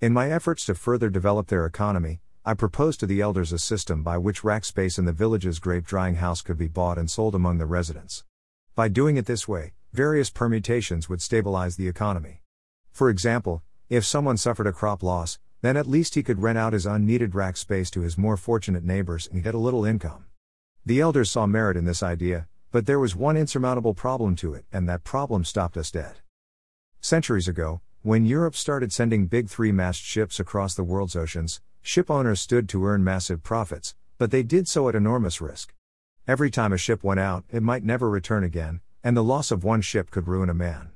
In my efforts to further develop their economy, I proposed to the elders a system by which rack space in the village's grape drying house could be bought and sold among the residents. By doing it this way, various permutations would stabilize the economy. For example, if someone suffered a crop loss, then at least he could rent out his unneeded rack space to his more fortunate neighbors and get a little income. The elders saw merit in this idea, but there was one insurmountable problem to it, and that problem stopped us dead. Centuries ago, when Europe started sending big three mast ships across the world's oceans, ship owners stood to earn massive profits, but they did so at enormous risk. Every time a ship went out, it might never return again, and the loss of one ship could ruin a man.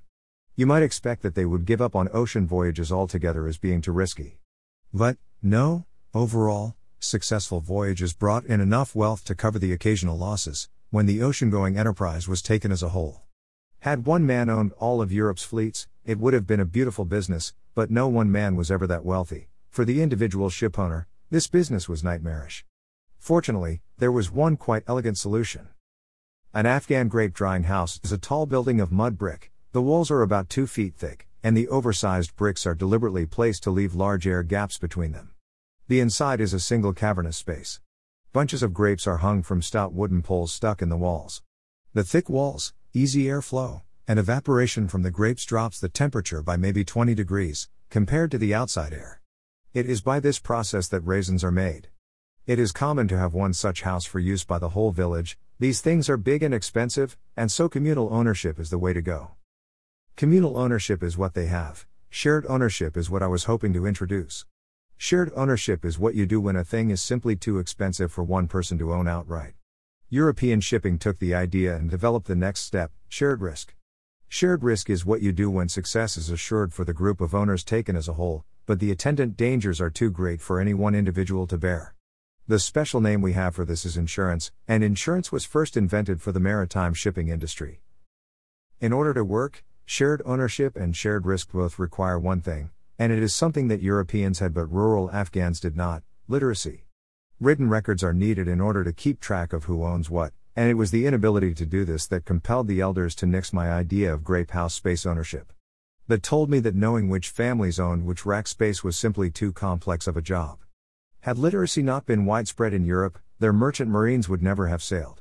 You might expect that they would give up on ocean voyages altogether as being too risky. But, no, overall, successful voyages brought in enough wealth to cover the occasional losses, when the ocean going enterprise was taken as a whole. Had one man owned all of Europe's fleets, it would have been a beautiful business, but no one man was ever that wealthy. For the individual shipowner, this business was nightmarish. Fortunately, there was one quite elegant solution. An Afghan grape drying house is a tall building of mud brick, the walls are about two feet thick, and the oversized bricks are deliberately placed to leave large air gaps between them. The inside is a single cavernous space. Bunches of grapes are hung from stout wooden poles stuck in the walls. The thick walls, easy airflow, and evaporation from the grapes drops the temperature by maybe 20 degrees, compared to the outside air. It is by this process that raisins are made. It is common to have one such house for use by the whole village, these things are big and expensive, and so communal ownership is the way to go. Communal ownership is what they have, shared ownership is what I was hoping to introduce. Shared ownership is what you do when a thing is simply too expensive for one person to own outright. European shipping took the idea and developed the next step shared risk. Shared risk is what you do when success is assured for the group of owners taken as a whole, but the attendant dangers are too great for any one individual to bear. The special name we have for this is insurance, and insurance was first invented for the maritime shipping industry. In order to work, shared ownership and shared risk both require one thing, and it is something that Europeans had but rural Afghans did not literacy. Written records are needed in order to keep track of who owns what, and it was the inability to do this that compelled the elders to nix my idea of grape house space ownership. That told me that knowing which families owned which rack space was simply too complex of a job. Had literacy not been widespread in Europe, their merchant marines would never have sailed.